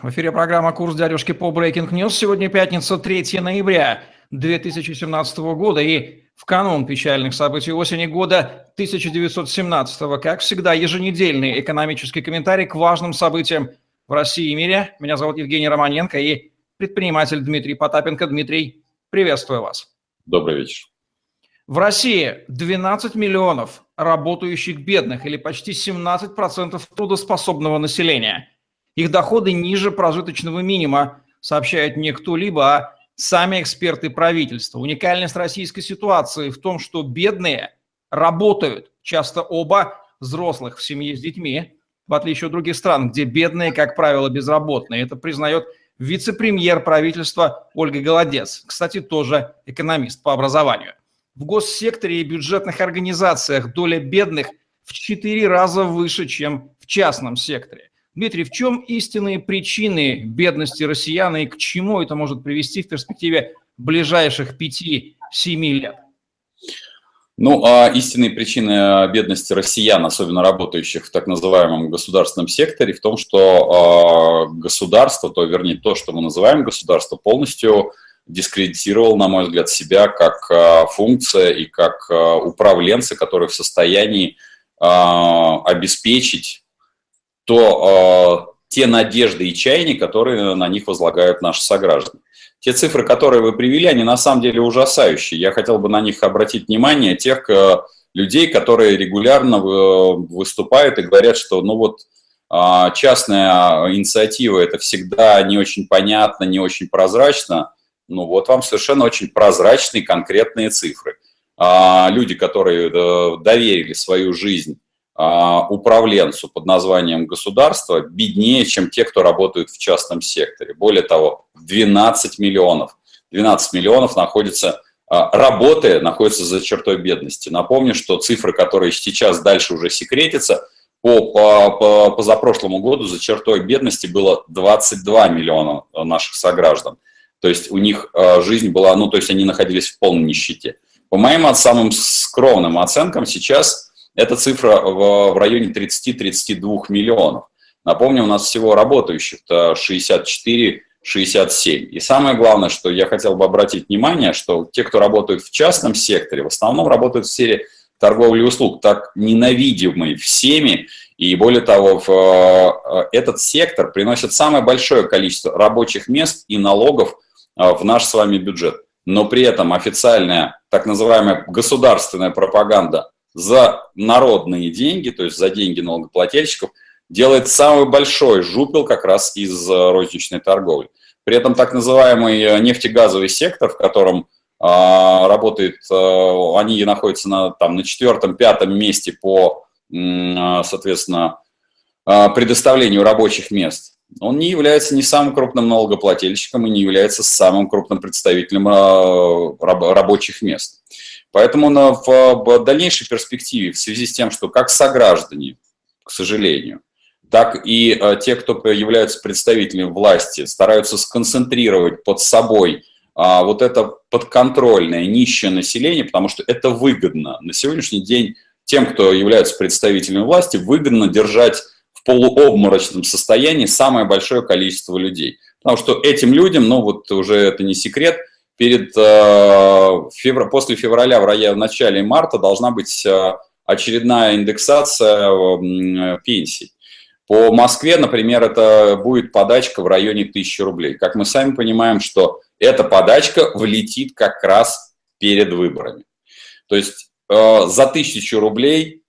В эфире программа «Курс дядюшки» по Breaking News. Сегодня пятница, 3 ноября 2017 года. И в канун печальных событий осени года 1917. Как всегда, еженедельный экономический комментарий к важным событиям в России и мире. Меня зовут Евгений Романенко и предприниматель Дмитрий Потапенко. Дмитрий, приветствую вас. Добрый вечер. В России 12 миллионов работающих бедных или почти 17% трудоспособного населения – их доходы ниже прожиточного минимума, сообщает не кто-либо, а сами эксперты правительства. Уникальность российской ситуации в том, что бедные работают, часто оба взрослых в семье с детьми, в отличие от других стран, где бедные, как правило, безработные. Это признает вице-премьер правительства Ольга Голодец, кстати, тоже экономист по образованию. В госсекторе и бюджетных организациях доля бедных в четыре раза выше, чем в частном секторе. Дмитрий, в чем истинные причины бедности россиян и к чему это может привести в перспективе ближайших 5-7 лет? Ну, а истинные причины а, бедности россиян, особенно работающих в так называемом государственном секторе, в том, что э, государство, то вернее то, что мы называем государство, полностью дискредитировал, на мой взгляд, себя как э, функция и как э, управленца, который в состоянии э, обеспечить то э, те надежды и чаяния, которые на них возлагают наши сограждане. Те цифры, которые вы привели, они на самом деле ужасающие. Я хотел бы на них обратить внимание тех э, людей, которые регулярно э, выступают и говорят, что ну вот э, частная инициатива это всегда не очень понятно, не очень прозрачно. Ну вот вам совершенно очень прозрачные конкретные цифры. А люди, которые э, доверили свою жизнь управленцу под названием государство беднее, чем те, кто работают в частном секторе. Более того, 12 миллионов. 12 миллионов находится, а, работы находятся за чертой бедности. Напомню, что цифры, которые сейчас дальше уже секретятся, по, по, по позапрошлому году за чертой бедности было 22 миллиона наших сограждан. То есть у них а, жизнь была, ну, то есть они находились в полной нищете. По моим самым скромным оценкам, сейчас эта цифра в, в районе 30-32 миллионов. Напомню, у нас всего работающих 64 67. И самое главное, что я хотел бы обратить внимание, что те, кто работают в частном секторе, в основном работают в сфере торговли и услуг, так ненавидимый всеми, и более того, в, э, этот сектор приносит самое большое количество рабочих мест и налогов э, в наш с вами бюджет. Но при этом официальная, так называемая государственная пропаганда за народные деньги, то есть за деньги налогоплательщиков, делает самый большой жупел как раз из э, розничной торговли. При этом так называемый э, нефтегазовый сектор, в котором а, работает, а, они находятся на, там, на четвертом-пятом месте по, а, соответственно, а, предоставлению рабочих мест, он не является ни самым крупным налогоплательщиком и не является самым крупным представителем а, рабочих мест. Поэтому на, в, дальнейшей перспективе, в связи с тем, что как сограждане, к сожалению, так и э, те, кто являются представителями власти, стараются сконцентрировать под собой а, вот это подконтрольное нищее население, потому что это выгодно. На сегодняшний день тем, кто является представителями власти, выгодно держать в полуобморочном состоянии самое большое количество людей. Потому что этим людям, ну вот уже это не секрет, перед, э, февр... после февраля, в, районе, в начале марта должна быть э, очередная индексация э, пенсий. По Москве, например, это будет подачка в районе 1000 рублей. Как мы сами понимаем, что эта подачка влетит как раз перед выборами. То есть за 1000 рублей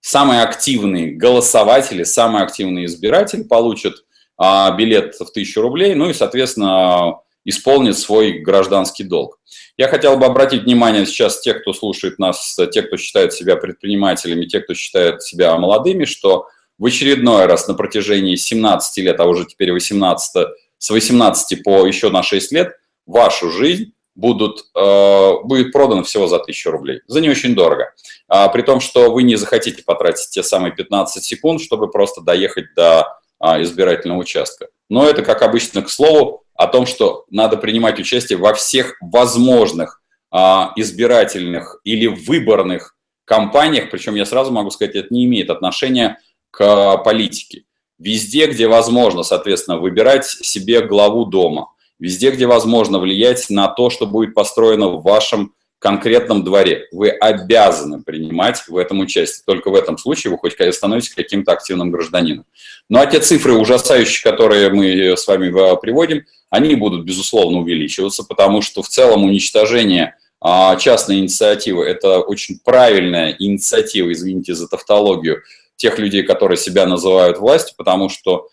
самые активные голосователи, самые активные избиратели получат а, билет в 1000 рублей, ну и, соответственно, исполнит свой гражданский долг. Я хотел бы обратить внимание сейчас тех, кто слушает нас, тех, кто считает себя предпринимателями, тех, кто считает себя молодыми, что в очередной раз на протяжении 17 лет, а уже теперь 18, с 18 по еще на 6 лет, вашу жизнь будут, э, будет продано всего за 1000 рублей. За не очень дорого. А, при том, что вы не захотите потратить те самые 15 секунд, чтобы просто доехать до а, избирательного участка. Но это, как обычно, к слову, о том, что надо принимать участие во всех возможных а, избирательных или выборных кампаниях, причем я сразу могу сказать, это не имеет отношения к политике. везде, где возможно, соответственно, выбирать себе главу дома, везде, где возможно, влиять на то, что будет построено в вашем конкретном дворе. Вы обязаны принимать в этом участие. Только в этом случае вы хоть становитесь каким-то активным гражданином. Ну а те цифры ужасающие, которые мы с вами приводим, они будут, безусловно, увеличиваться, потому что в целом уничтожение а, частной инициативы – это очень правильная инициатива, извините за тавтологию, тех людей, которые себя называют властью, потому что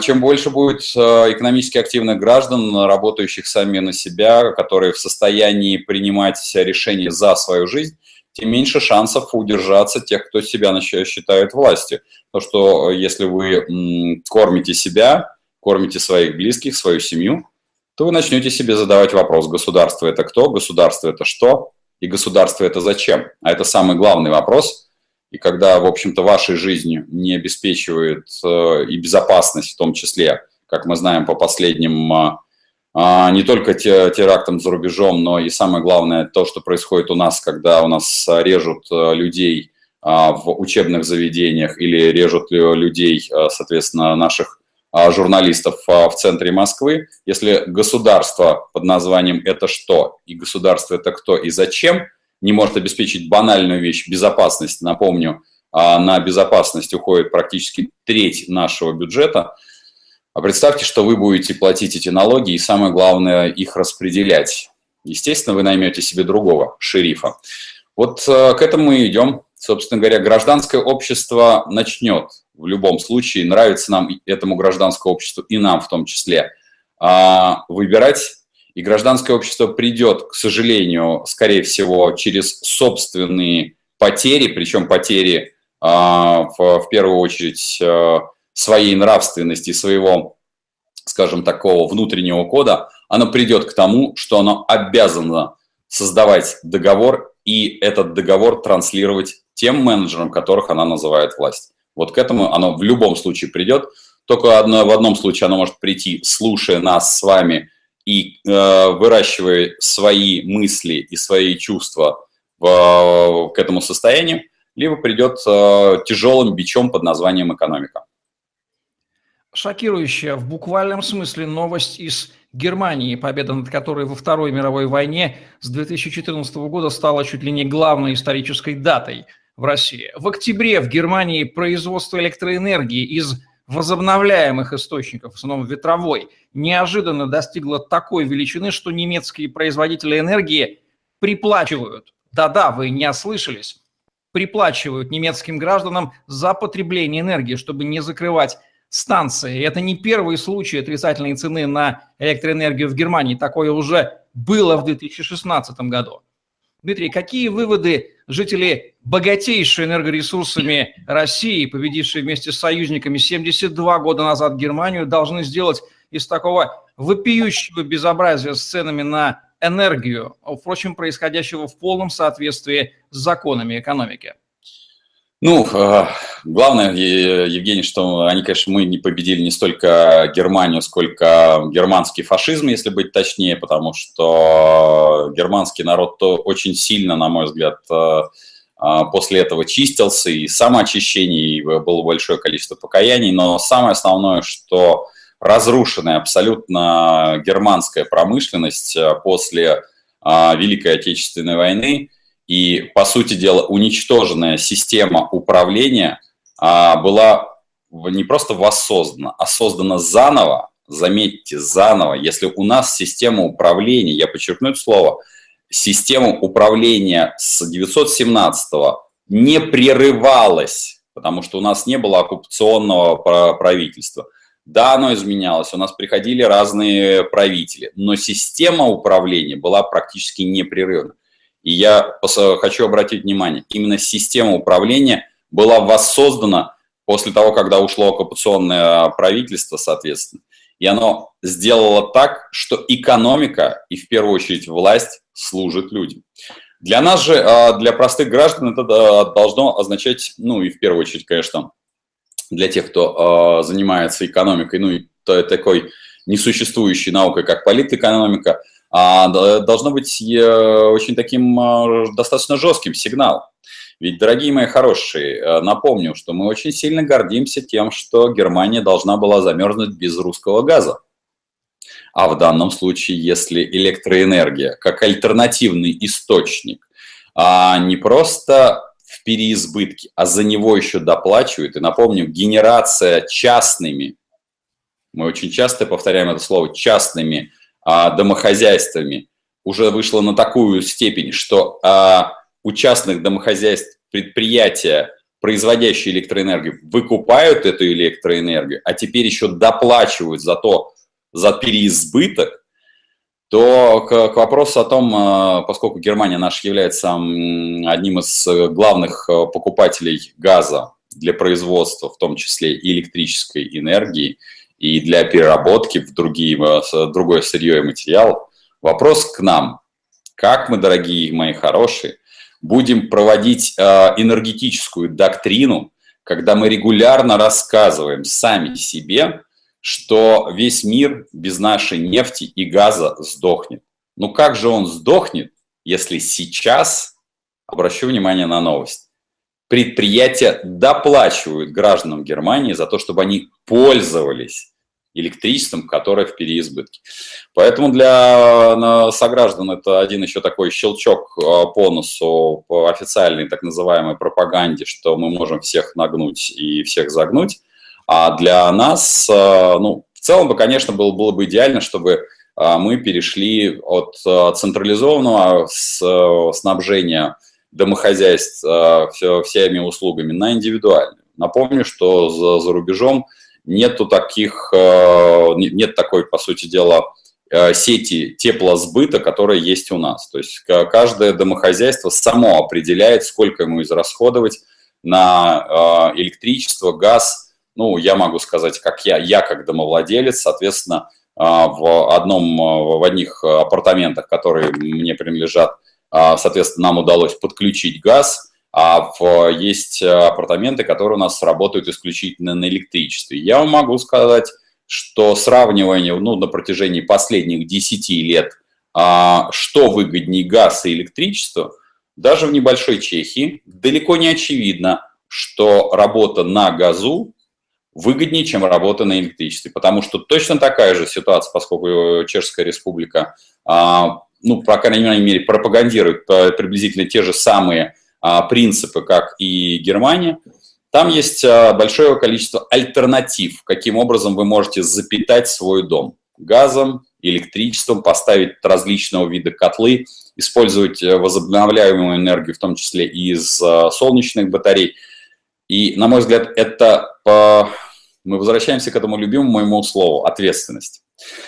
чем больше будет а, экономически активных граждан, работающих сами на себя, которые в состоянии принимать решения за свою жизнь, тем меньше шансов удержаться тех, кто себя считает властью. Потому что э, если вы кормите себя, кормите своих близких, свою семью, то вы начнете себе задавать вопрос, государство это кто, государство это что, и государство это зачем. А это самый главный вопрос – и когда, в общем-то, вашей жизнью не обеспечивает э, и безопасность в том числе, как мы знаем по последним а, а, не только терактам за рубежом, но и самое главное то, что происходит у нас, когда у нас режут э, людей а, в учебных заведениях или режут людей, соответственно, наших журналистов в центре Москвы. Если государство под названием «это что?» и государство «это кто?» и «зачем?» Не может обеспечить банальную вещь – безопасность. Напомню, а на безопасность уходит практически треть нашего бюджета. А представьте, что вы будете платить эти налоги и, самое главное, их распределять. Естественно, вы наймете себе другого шерифа. Вот э, к этому мы идем. Собственно говоря, гражданское общество начнет в любом случае, нравится нам этому гражданскому обществу и нам в том числе, а, выбирать и гражданское общество придет, к сожалению, скорее всего, через собственные потери, причем потери а, в, первую очередь а, своей нравственности, своего, скажем, такого внутреннего кода, оно придет к тому, что оно обязано создавать договор и этот договор транслировать тем менеджерам, которых она называет власть. Вот к этому оно в любом случае придет. Только одно, в одном случае оно может прийти, слушая нас с вами и э, выращивая свои мысли и свои чувства в, к этому состоянию, либо придет э, тяжелым бичом под названием экономика. Шокирующая в буквальном смысле новость из Германии, победа над которой во Второй мировой войне с 2014 года стала чуть ли не главной исторической датой в России. В октябре в Германии производство электроэнергии из возобновляемых источников, в основном ветровой, неожиданно достигла такой величины, что немецкие производители энергии приплачивают, да-да, вы не ослышались, приплачивают немецким гражданам за потребление энергии, чтобы не закрывать станции. Это не первый случай отрицательной цены на электроэнергию в Германии. Такое уже было в 2016 году. Дмитрий, какие выводы жители богатейшей энергоресурсами России, победившие вместе с союзниками 72 года назад Германию, должны сделать из такого вопиющего безобразия с ценами на энергию, впрочем, происходящего в полном соответствии с законами экономики? Ну, э, главное, Евгений, что они, конечно, мы не победили не столько Германию, сколько германский фашизм, если быть точнее, потому что германский народ то очень сильно, на мой взгляд, э, э, после этого чистился, и самоочищение, и было большое количество покаяний, но самое основное, что разрушенная абсолютно германская промышленность после Великой Отечественной войны – и, по сути дела, уничтоженная система управления а, была не просто воссоздана, а создана заново, заметьте, заново. Если у нас система управления, я подчеркну это слово, система управления с 917 не прерывалась, потому что у нас не было оккупационного правительства. Да, оно изменялось, у нас приходили разные правители, но система управления была практически непрерывна. И я хочу обратить внимание, именно система управления была воссоздана после того, когда ушло оккупационное правительство, соответственно. И оно сделало так, что экономика и в первую очередь власть служит людям. Для нас же, а, для простых граждан, это должно означать, ну и в первую очередь, конечно, для тех, кто а, занимается экономикой, ну и такой несуществующей наукой, как политэкономика – а, должно быть очень таким а, достаточно жестким сигнал. Ведь, дорогие мои хорошие, э, напомню, что мы очень сильно гордимся тем, что Германия должна была замерзнуть без русского газа. А в данном случае, если электроэнергия как альтернативный источник а не просто в переизбытке, а за него еще доплачивают, и напомню, генерация частными, мы очень часто повторяем это слово, частными а, домохозяйствами уже вышла на такую степень, что а, у частных домохозяйств предприятия, производящие электроэнергию, выкупают эту электроэнергию, а теперь еще доплачивают за то, за переизбыток, то к, к вопросу о том, а, поскольку Германия наша является одним из главных а, покупателей газа для производства, в том числе и электрической энергии, и для переработки в другие, другое сырье и материал, вопрос к нам. Как мы, дорогие мои хорошие, будем проводить энергетическую доктрину, когда мы регулярно рассказываем сами себе, что весь мир без нашей нефти и газа сдохнет. Ну как же он сдохнет, если сейчас, обращу внимание на новость, предприятия доплачивают гражданам Германии за то, чтобы они пользовались электричеством, которое в переизбытке. Поэтому для сограждан это один еще такой щелчок а, по носу по официальной так называемой пропаганде, что мы можем всех нагнуть и всех загнуть. А для нас, э, ну, в целом бы, конечно, было, было бы идеально, чтобы э, мы перешли от э, централизованного снабжения домохозяйств всеми услугами на индивидуальную. Напомню, что за, за рубежом нету таких, нет такой, по сути дела, сети теплосбыта, которая есть у нас. То есть каждое домохозяйство само определяет, сколько ему израсходовать на электричество, газ – ну, я могу сказать, как я, я как домовладелец, соответственно, а, в одном, а, в одних апартаментах, которые мне принадлежат, а, соответственно, нам удалось подключить газ, а в, есть апартаменты, которые у нас работают исключительно на электричестве. Я вам могу сказать, что сравнивание ну, на протяжении последних 10 лет, что выгоднее газ и электричество, даже в небольшой Чехии далеко не очевидно, что работа на газу выгоднее, чем работа на электричестве, потому что точно такая же ситуация, поскольку Чешская республика, а, ну, по крайней мере, пропагандирует приблизительно те же самые а, принципы, как и Германия, там есть а, большое количество альтернатив, каким образом вы можете запитать свой дом газом, электричеством, поставить различного вида котлы, использовать э, возобновляемую энергию, в том числе из солнечных батарей. И, на мой взгляд, это мы возвращаемся к этому любимому моему слову – ответственность.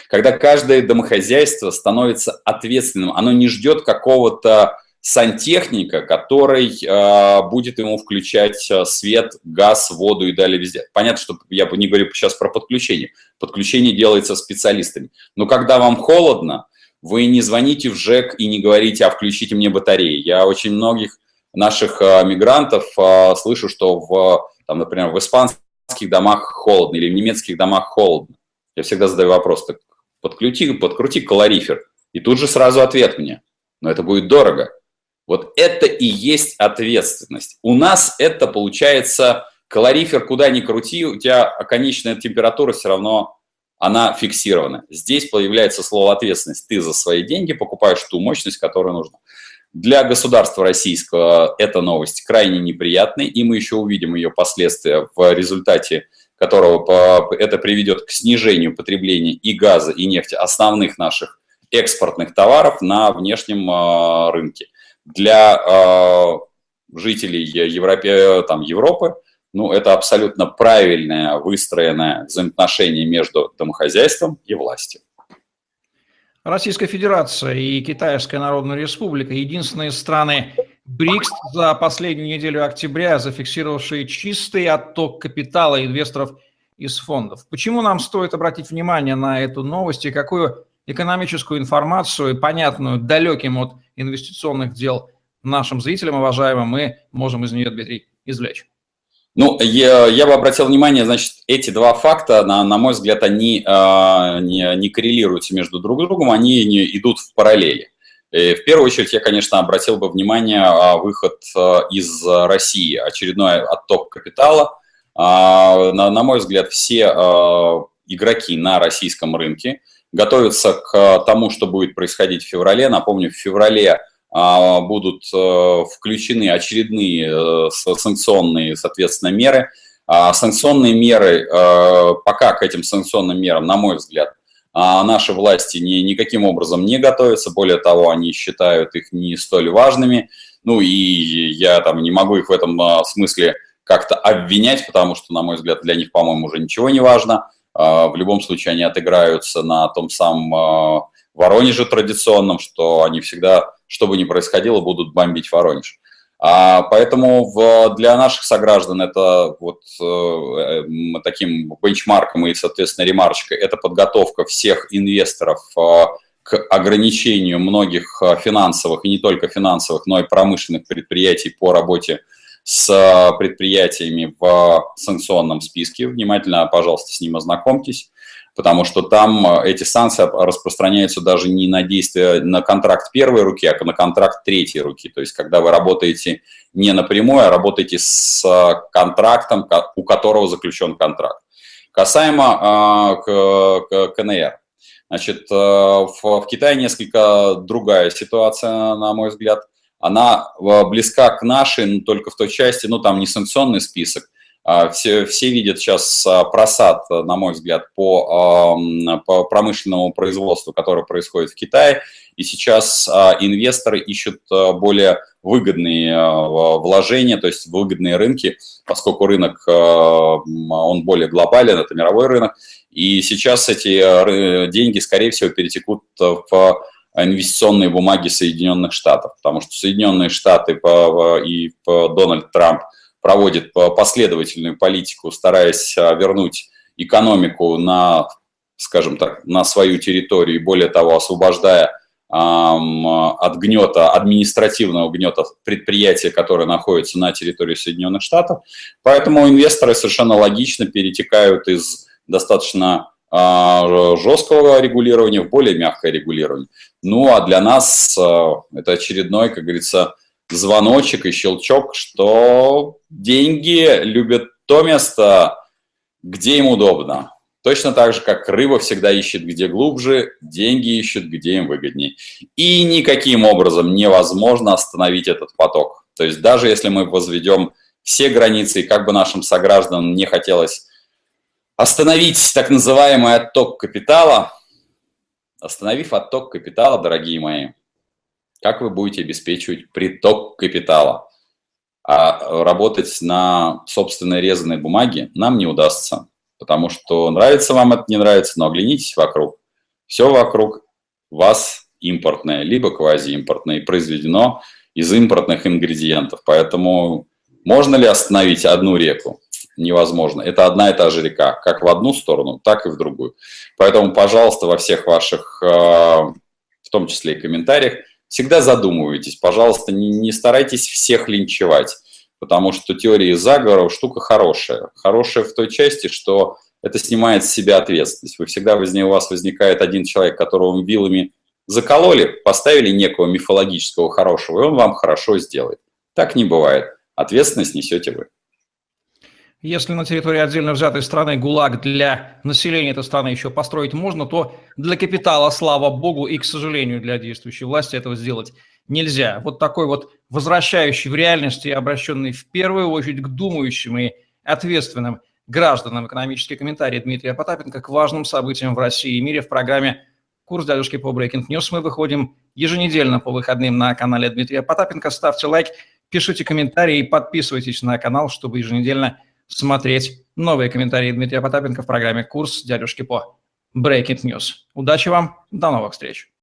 Когда каждое домохозяйство становится ответственным, оно не ждет какого-то сантехника, который э, будет ему включать э, свет, газ, воду и далее везде. Понятно, что я не говорю сейчас про подключение. Подключение делается специалистами. Но когда вам холодно, вы не звоните в ЖЭК и не говорите, а включите мне батареи. Я очень многих наших э, мигрантов э, слышу, что в, там, например, в испанском немецких домах холодно или в немецких домах холодно. Я всегда задаю вопрос, так подкрути, подкрути калорифер. И тут же сразу ответ мне. Но это будет дорого. Вот это и есть ответственность. У нас это получается калорифер куда ни крути, у тебя конечная температура все равно она фиксирована. Здесь появляется слово ответственность. Ты за свои деньги покупаешь ту мощность, которая нужна. Для государства российского эта новость крайне неприятная, и мы еще увидим ее последствия в результате которого это приведет к снижению потребления и газа, и нефти, основных наших экспортных товаров на внешнем а, рынке. Для а, жителей Европе, там, Европы ну, это абсолютно правильное выстроенное взаимоотношение между домохозяйством и властью. Российская Федерация и Китайская Народная Республика – единственные страны БРИКС за последнюю неделю октября, зафиксировавшие чистый отток капитала инвесторов из фондов. Почему нам стоит обратить внимание на эту новость и какую экономическую информацию, понятную далеким от инвестиционных дел нашим зрителям, уважаемым, мы можем из нее, Дмитрий, извлечь? Ну, я, я бы обратил внимание, значит, эти два факта, на, на мой взгляд, они э, не, не коррелируются между друг другом, они не идут в параллели. И в первую очередь я, конечно, обратил бы внимание а, выход из России, очередной отток капитала. На, на мой взгляд, все игроки на российском рынке готовятся к тому, что будет происходить в феврале. Напомню, в феврале будут включены очередные санкционные, соответственно, меры – а санкционные меры, э, пока к этим санкционным мерам, на мой взгляд, а наши власти ни, никаким образом не готовятся, более того, они считают их не столь важными, ну и я там не могу их в этом э, смысле как-то обвинять, потому что, на мой взгляд, для них, по-моему, уже ничего не важно. Э, в любом случае они отыграются на том самом Воронеже традиционном, что они всегда, что бы ни происходило, будут бомбить Воронеж. А, поэтому в, для наших сограждан это вот э, таким бенчмарком и, соответственно, ремарочкой, это подготовка всех инвесторов э, к ограничению многих э, финансовых, и не только финансовых, но и промышленных предприятий по работе с предприятиями в санкционном списке. Внимательно, пожалуйста, с ним ознакомьтесь потому что там э, эти санкции распространяются даже не на действие на контракт первой руки, а на контракт третьей руки. То есть, когда вы работаете не напрямую, а работаете с э, контрактом, у которого заключен контракт. Касаемо э, КНР. Значит, в, в Китае несколько другая ситуация, на мой взгляд. Она близка к нашей, но только в той части, ну, там не санкционный список, все, все видят сейчас а, просад, на мой взгляд, по, по промышленному производству, которое происходит в Китае. И сейчас а, инвесторы ищут более выгодные вложения, то есть выгодные рынки, поскольку рынок, он более глобален, это мировой рынок. И сейчас эти деньги, скорее всего, перетекут в инвестиционные бумаги Соединенных Штатов, потому что Соединенные Штаты и Дональд Трамп – проводит последовательную политику, стараясь а, вернуть экономику на, скажем так, на свою территорию и, более того, освобождая от гнета, административного гнета предприятия, которые находятся на территории Соединенных Штатов. Поэтому инвесторы совершенно логично перетекают из достаточно а, жесткого регулирования в более мягкое регулирование. Ну а для нас а, это очередной, как говорится, звоночек и щелчок, что деньги любят то место, где им удобно. Точно так же, как рыба всегда ищет где глубже, деньги ищут где им выгоднее. И никаким образом невозможно остановить этот поток. То есть даже если мы возведем все границы, и как бы нашим согражданам не хотелось остановить так называемый отток капитала, остановив отток капитала, дорогие мои, как вы будете обеспечивать приток капитала? А работать на собственной резаной бумаге нам не удастся, потому что нравится вам это, не нравится, но оглянитесь вокруг. Все вокруг вас импортное, либо квазиимпортное, и произведено из импортных ингредиентов. Поэтому можно ли остановить одну реку? Невозможно. Это одна и та же река, как в одну сторону, так и в другую. Поэтому, пожалуйста, во всех ваших, э, в том числе и комментариях, всегда задумывайтесь, пожалуйста, не, не старайтесь всех линчевать, потому что теория заговоров штука хорошая. Хорошая в той части, что это снимает с себя ответственность. Вы всегда у вас возникает один человек, которого вилами закололи, поставили некого мифологического хорошего, и он вам хорошо сделает. Так не бывает. Ответственность несете вы. Если на территории отдельно взятой страны ГУЛАГ для населения этой страны еще построить можно, то для капитала, слава богу, и, к сожалению, для действующей власти этого сделать нельзя. Вот такой вот возвращающий в реальности и обращенный в первую очередь к думающим и ответственным гражданам экономический комментарий Дмитрия Потапенко к важным событиям в России и мире в программе «Курс дядюшки по Breaking News». Мы выходим еженедельно по выходным на канале Дмитрия Потапенко. Ставьте лайк, пишите комментарии и подписывайтесь на канал, чтобы еженедельно смотреть новые комментарии Дмитрия Потапенко в программе «Курс дядюшки по Breaking News». Удачи вам, до новых встреч!